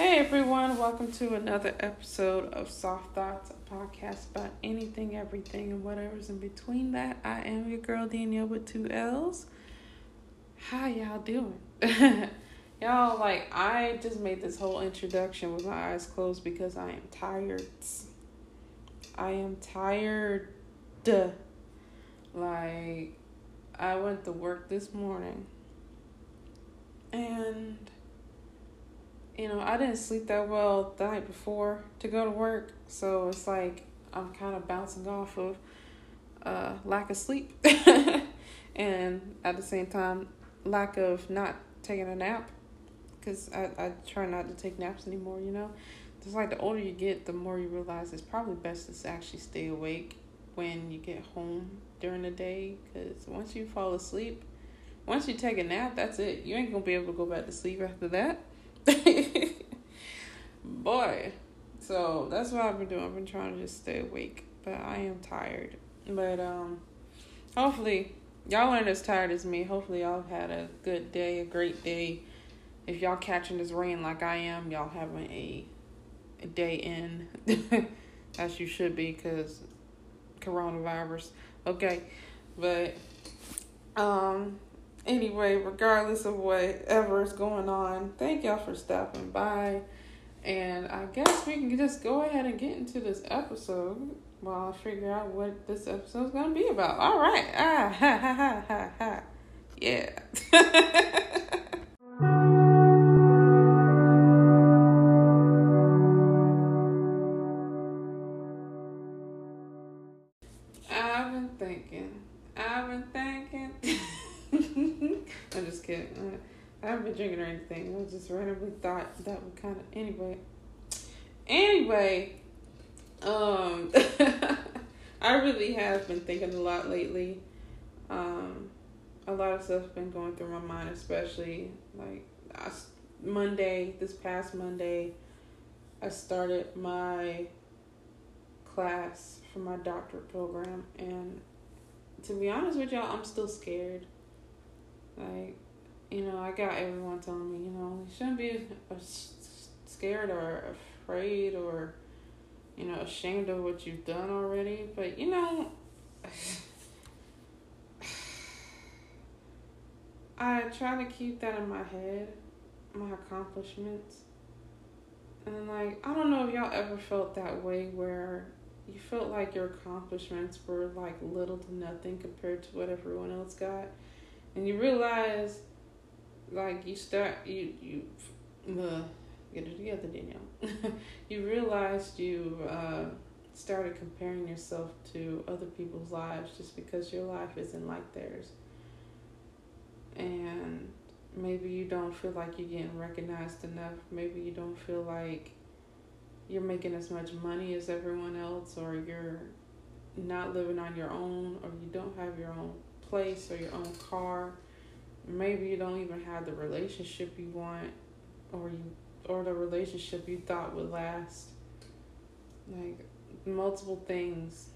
Hey everyone, welcome to another episode of Soft Thoughts, a podcast about anything, everything, and whatever's in between that. I am your girl Danielle with two L's. How y'all doing? y'all, like, I just made this whole introduction with my eyes closed because I am tired. I am tired. Like, I went to work this morning and you know, I didn't sleep that well the night before to go to work, so it's like I'm kind of bouncing off of uh, lack of sleep, and at the same time, lack of not taking a nap, because I I try not to take naps anymore. You know, it's like the older you get, the more you realize it's probably best to actually stay awake when you get home during the day, because once you fall asleep, once you take a nap, that's it. You ain't gonna be able to go back to sleep after that. Boy. So that's what I've been doing. I've been trying to just stay awake. But I am tired. But um hopefully y'all aren't as tired as me. Hopefully y'all had a good day, a great day. If y'all catching this rain like I am, y'all having a, a day in as you should be because coronavirus. Okay. But um anyway, regardless of whatever is going on, thank y'all for stopping by. And I guess we can just go ahead and get into this episode while I figure out what this episode's gonna be about. All right. Ah ha ha ha ha ha. Yeah. I've been thinking. I've been thinking. I'm just kidding. I haven't been drinking or anything. I just randomly thought that would kind of anyway. Anyway, um, I really have been thinking a lot lately. Um, a lot of stuff's been going through my mind, especially like I, Monday. This past Monday, I started my class for my doctorate program, and to be honest with y'all, I'm still scared. Like, you know, I got everyone telling me, you know, you shouldn't be scared or afraid or, you know, ashamed of what you've done already. But, you know, I try to keep that in my head, my accomplishments. And, like, I don't know if y'all ever felt that way where you felt like your accomplishments were, like, little to nothing compared to what everyone else got and you realize like you start you you uh, get it together Danielle. You realized you uh, started comparing yourself to other people's lives just because your life isn't like theirs. And maybe you don't feel like you're getting recognized enough. Maybe you don't feel like you're making as much money as everyone else or you're not living on your own or you don't have your own place or your own car. Maybe you don't even have the relationship you want or you or the relationship you thought would last. Like multiple things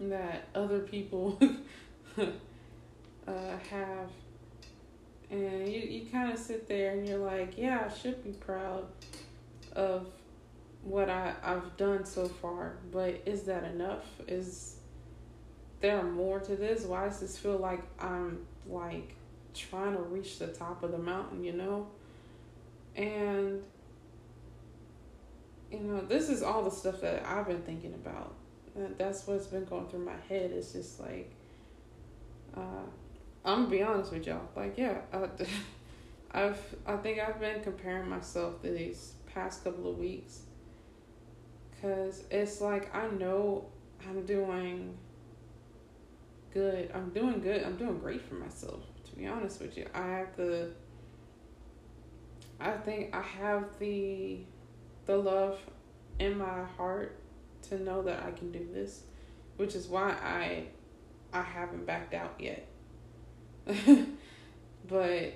that other people uh, have and you, you kind of sit there and you're like yeah i should be proud of what I, i've done so far but is that enough is there are more to this? Why does this feel like I'm like trying to reach the top of the mountain, you know? And you know, this is all the stuff that I've been thinking about. That's what's been going through my head. It's just like, uh, I'm gonna be honest with y'all. Like, yeah, I, I've I think I've been comparing myself to these past couple of weeks, cause it's like I know I'm doing good. I'm doing good. I'm doing great for myself. To be honest with you, I have the. I think I have the, the love in my heart to know that I can do this, which is why I, I haven't backed out yet. but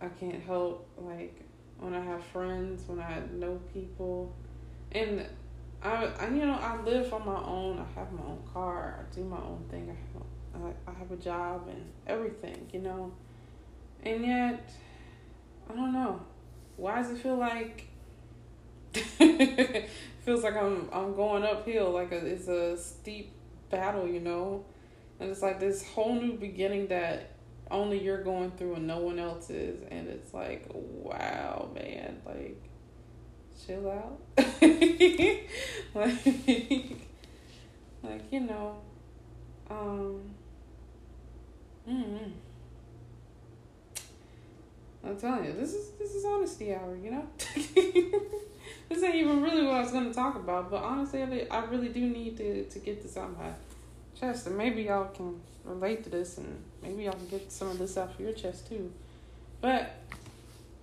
I can't help like when I have friends, when I know people, and I, I you know I live on my own. I have my own car. I do my own thing. I have, I, have a job and everything, you know. And yet, I don't know. Why does it feel like feels like I'm I'm going uphill like a, it's a steep battle, you know? And it's like this whole new beginning that only you're going through and no one else is and it's like wow, man, like chill out. like like you know um mm I'm telling you, this is this is honesty hour, you know. this ain't even really what I was gonna talk about, but honestly, I, really do need to to get this out my chest, and maybe y'all can relate to this, and maybe y'all can get some of this out of your chest too. But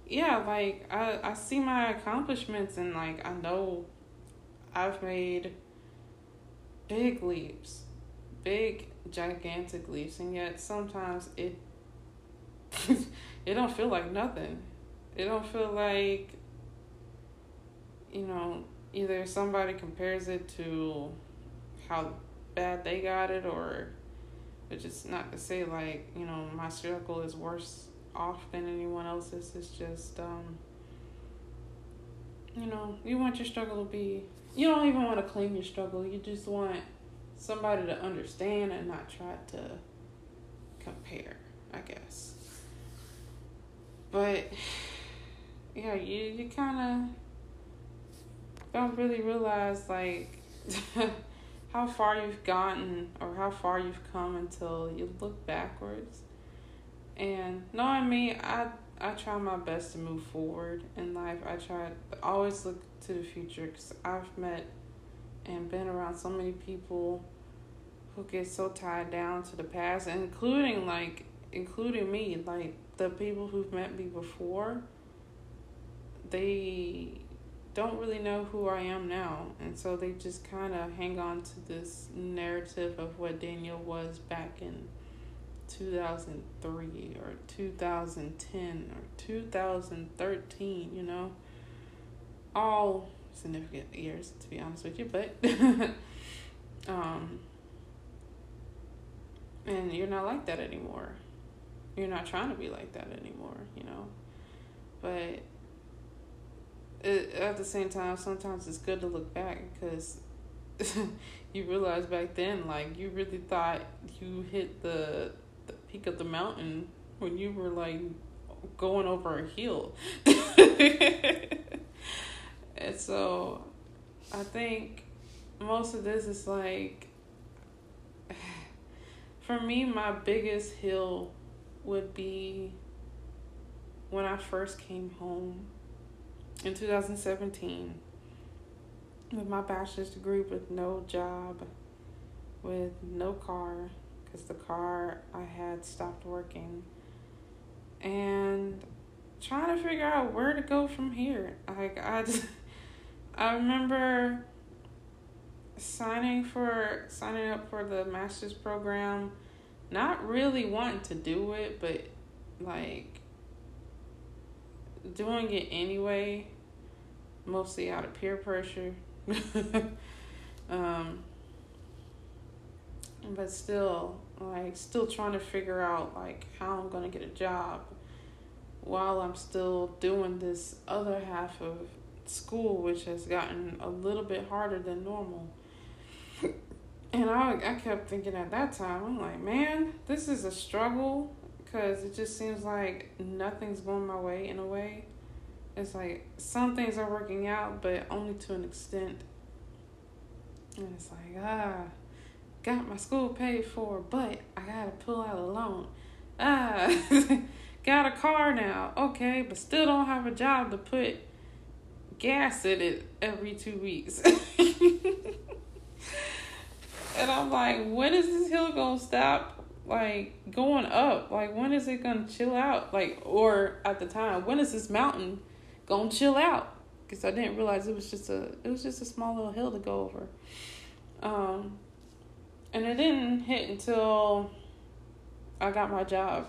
yeah, like I I see my accomplishments, and like I know I've made big leaps, big gigantic leaps, and yet sometimes it it don't feel like nothing. It don't feel like you know, either somebody compares it to how bad they got it or which is not to say like, you know, my circle is worse off than anyone else's. It's just um you know, you want your struggle to be you don't even want to claim your struggle. You just want somebody to understand and not try to compare, I guess. But yeah, you you kind of don't really realize like how far you've gotten or how far you've come until you look backwards. And knowing me, I I try my best to move forward in life. I try to always look to the future because I've met and been around so many people who get so tied down to the past, including like including me, like the people who've met me before. They don't really know who I am now. And so they just kind of hang on to this narrative of what Danielle was back in 2003 or 2010 or 2013, you know. All significant years, to be honest with you, but. um, and you're not like that anymore. You're not trying to be like that anymore, you know. But it, at the same time, sometimes it's good to look back because you realize back then, like you really thought you hit the the peak of the mountain when you were like going over a hill. and so, I think most of this is like, for me, my biggest hill would be when I first came home in 2017 with my bachelor's degree with no job, with no car, because the car I had stopped working, and trying to figure out where to go from here. Like I, just, I remember signing for signing up for the master's program, not really wanting to do it, but like doing it anyway, mostly out of peer pressure. um, but still, like, still trying to figure out like how I'm gonna get a job while I'm still doing this other half of school, which has gotten a little bit harder than normal. And I, I kept thinking at that time, I'm like, man, this is a struggle because it just seems like nothing's going my way in a way. It's like some things are working out, but only to an extent. And it's like, ah, got my school paid for, but I gotta pull out a loan. Ah, got a car now, okay, but still don't have a job to put gas in it every two weeks. and I'm like, when is this hill gonna stop? like going up like when is it gonna chill out like or at the time when is this mountain gonna chill out because i didn't realize it was just a it was just a small little hill to go over um and it didn't hit until i got my job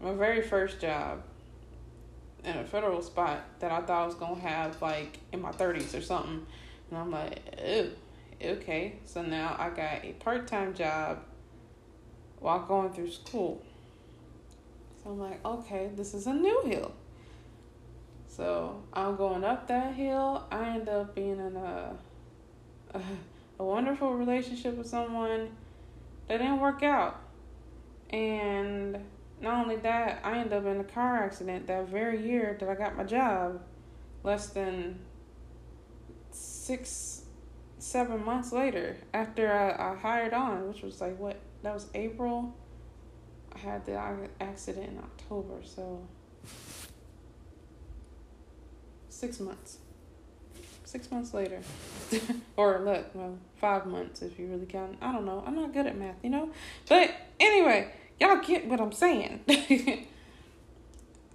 my very first job in a federal spot that i thought i was gonna have like in my 30s or something and i'm like Ew, okay so now i got a part-time job while going through school. So I'm like, okay, this is a new hill. So I'm going up that hill. I end up being in a, a, a wonderful relationship with someone that didn't work out. And not only that, I ended up in a car accident that very year that I got my job. Less than six, seven months later, after I, I hired on, which was like what? That was April. I had the accident in October, so six months. Six months later. or look, well, five months if you really count. I don't know. I'm not good at math, you know? But anyway, y'all get what I'm saying.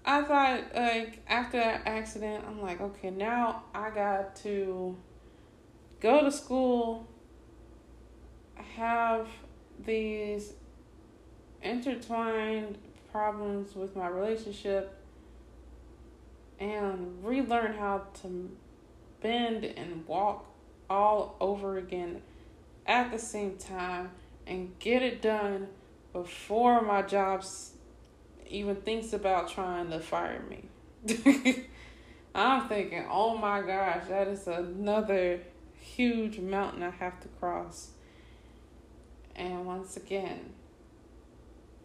I thought like after that accident, I'm like, okay, now I got to go to school, have these intertwined problems with my relationship, and relearn how to bend and walk all over again at the same time and get it done before my job even thinks about trying to fire me. I'm thinking, oh my gosh, that is another huge mountain I have to cross. And once again,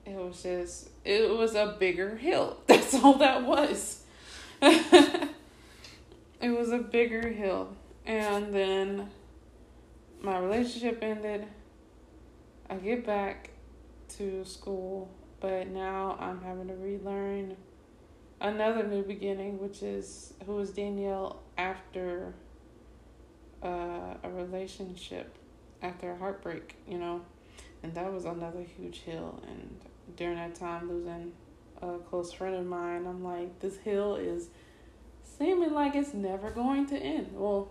it was just, it was a bigger hill. That's all that was. it was a bigger hill. And then my relationship ended. I get back to school, but now I'm having to relearn another new beginning, which is who is Danielle after uh, a relationship, after a heartbreak, you know, and that was another huge hill. And during that time, losing a close friend of mine, I'm like, this hill is seeming like it's never going to end. Well,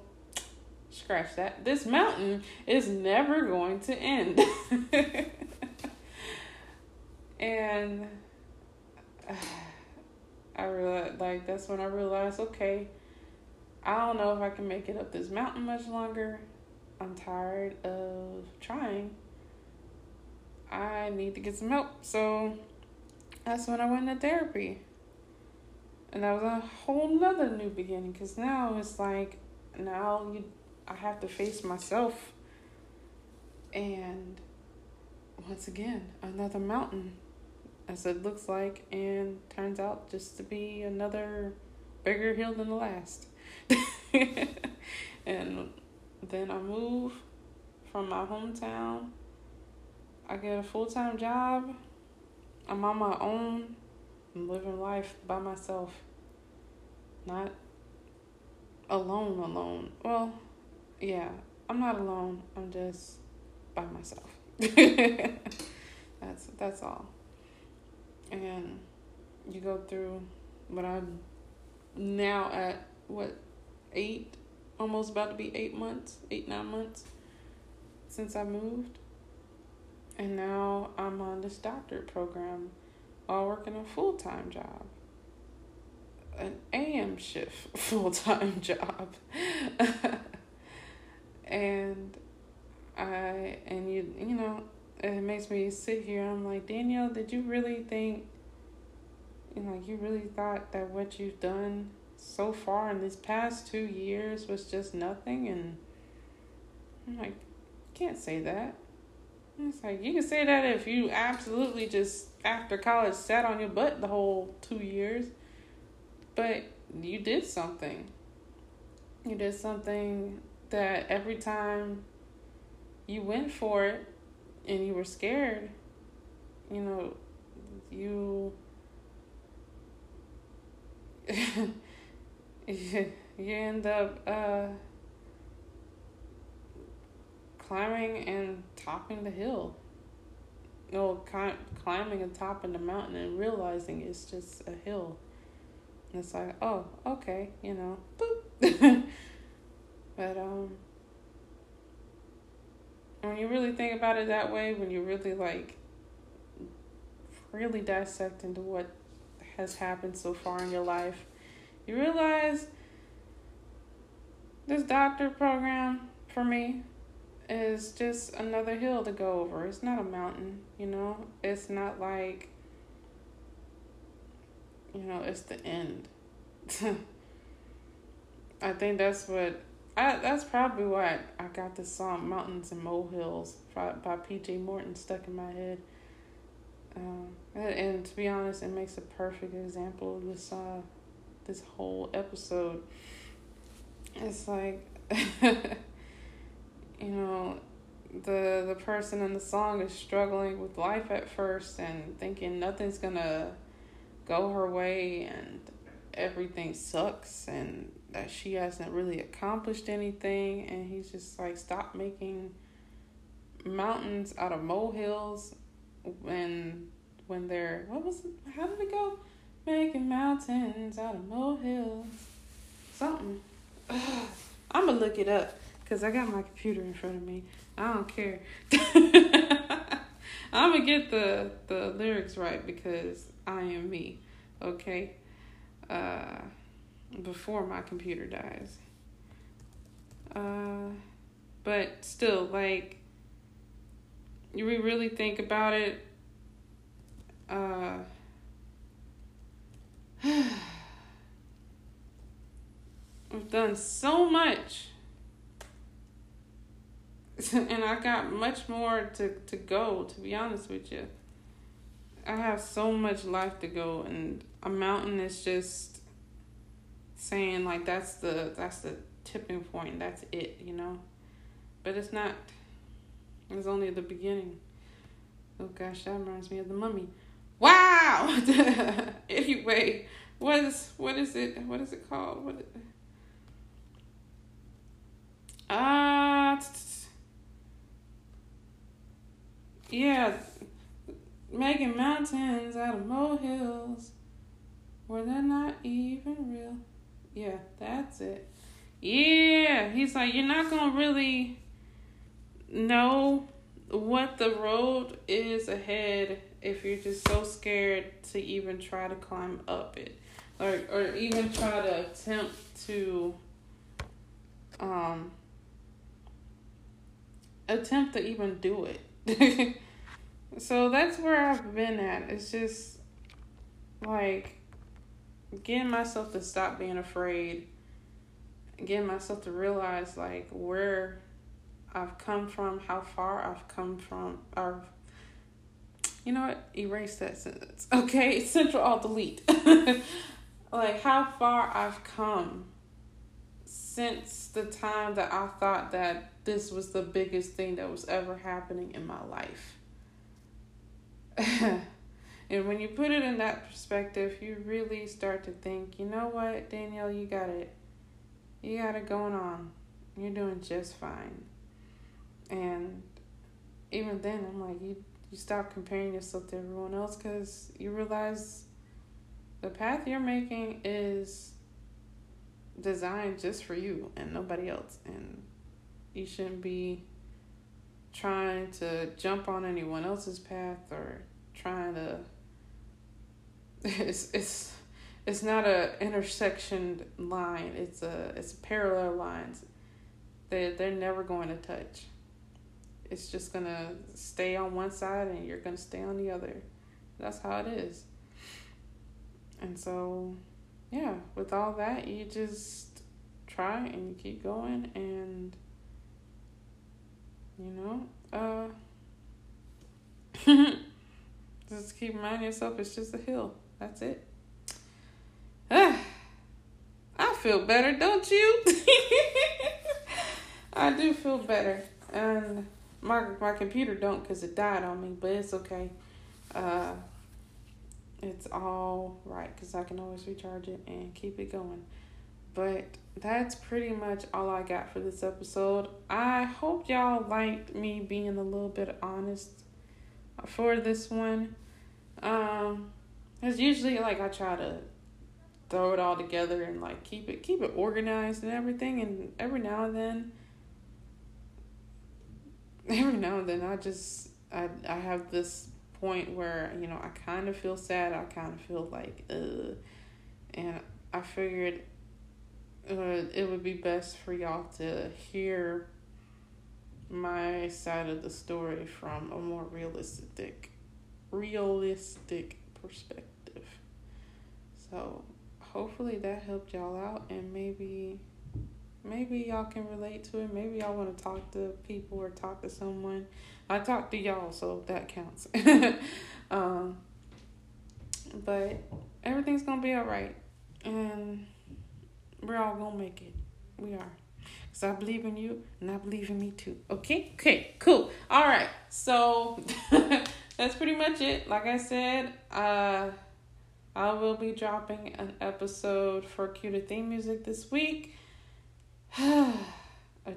scratch that. This mountain is never going to end. and I realized, like, that's when I realized, okay, I don't know if I can make it up this mountain much longer. I'm tired of trying. I need to get some help. So that's when I went to therapy. And that was a whole nother new beginning because now it's like, now you, I have to face myself. And once again, another mountain, as it looks like, and turns out just to be another bigger hill than the last. and then I move from my hometown. I get a full time job. I'm on my own. I'm living life by myself. Not alone, alone. Well, yeah, I'm not alone. I'm just by myself. that's that's all. And you go through what I'm now at what eight, almost about to be eight months, eight, nine months since I moved. And now I'm on this doctorate program while working a full time job. An AM shift full time job. and I and you you know, it makes me sit here I'm like, Danielle, did you really think you know, you really thought that what you've done so far in these past two years was just nothing and I'm like, can't say that. It's like you can say that if you absolutely just after college sat on your butt the whole two years. But you did something. You did something that every time you went for it and you were scared, you know, you you end up uh, climbing and topping the hill. No, climbing and topping the mountain and realizing it's just a hill. And it's like, oh, okay, you know, boop. but um, when you really think about it that way, when you really like, really dissect into what has happened so far in your life, you realize this doctor program for me is just another hill to go over. It's not a mountain, you know? It's not like, you know, it's the end. I think that's what I that's probably why I, got the song "Mountains and Molehills" by, by P.J. Morton stuck in my head. Um, and, and to be honest, it makes a perfect example of this uh, this whole episode. It's like, you know, the the person in the song is struggling with life at first and thinking nothing's gonna go her way and everything sucks and that she hasn't really accomplished anything. And he's just like stop making mountains out of molehills when when they're what was it? How did it go? Making mountains out of molehills. Something. I'm gonna look it up because i got my computer in front of me I don't care. I'm gonna get the the lyrics right because I am me, okay? Uh, before my computer dies. Uh, but still, like, we really think about it. Uh, we've done so much and I got much more to, to go, to be honest with you. I have so much life to go and a mountain is just saying like that's the that's the tipping point, that's it, you know. But it's not it's only the beginning. Oh gosh, that reminds me of the mummy. Wow anyway, what is what is it what is it called? What Ah uh, yeah, making mountains out of molehills where they're not even real. Yeah, that's it. Yeah, he's like, you're not gonna really know what the road is ahead if you're just so scared to even try to climb up it or or even try to attempt to um attempt to even do it so that's where I've been at. It's just like getting myself to stop being afraid, getting myself to realize like where I've come from, how far I've come from, or you know what? Erase that sentence. Okay, Control Alt Delete. like how far I've come since the time that I thought that this was the biggest thing that was ever happening in my life. and when you put it in that perspective, you really start to think, you know what, Danielle, you got it. You got it going on. You're doing just fine. And even then, I'm like, you, you stop comparing yourself to everyone else because you realize the path you're making is designed just for you and nobody else. And you shouldn't be trying to jump on anyone else's path or trying to it's it's it's not a intersection line. It's a it's parallel lines. They they're never going to touch. It's just gonna stay on one side and you're gonna stay on the other. That's how it is. And so yeah with all that you just try and you keep going and you know, uh, just keep reminding yourself it's just a hill. That's it. Ah, I feel better, don't you? I do feel better, and my my computer don't because it died on me, but it's okay. Uh, it's all right because I can always recharge it and keep it going. But that's pretty much all I got for this episode. I hope y'all liked me being a little bit honest for this one. Um, it's usually like I try to throw it all together and like keep it keep it organized and everything. And every now and then, every now and then, I just I I have this point where you know I kind of feel sad. I kind of feel like uh, and I figured it would be best for y'all to hear my side of the story from a more realistic realistic perspective. So hopefully that helped y'all out and maybe maybe y'all can relate to it. Maybe y'all want to talk to people or talk to someone. I talked to y'all, so that counts. um, but everything's gonna be all right, and we're all gonna make it. We are. Because I believe in you and I believe in me too. Okay? Okay, cool. All right. So that's pretty much it. Like I said, uh, I will be dropping an episode for Cue the Theme Music this week. I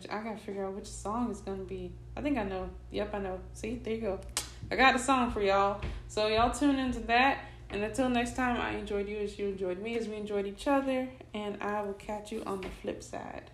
gotta figure out which song is gonna be. I think I know. Yep, I know. See, there you go. I got a song for y'all. So y'all tune into that. And until next time, I enjoyed you as you enjoyed me as we enjoyed each other. And I will catch you on the flip side.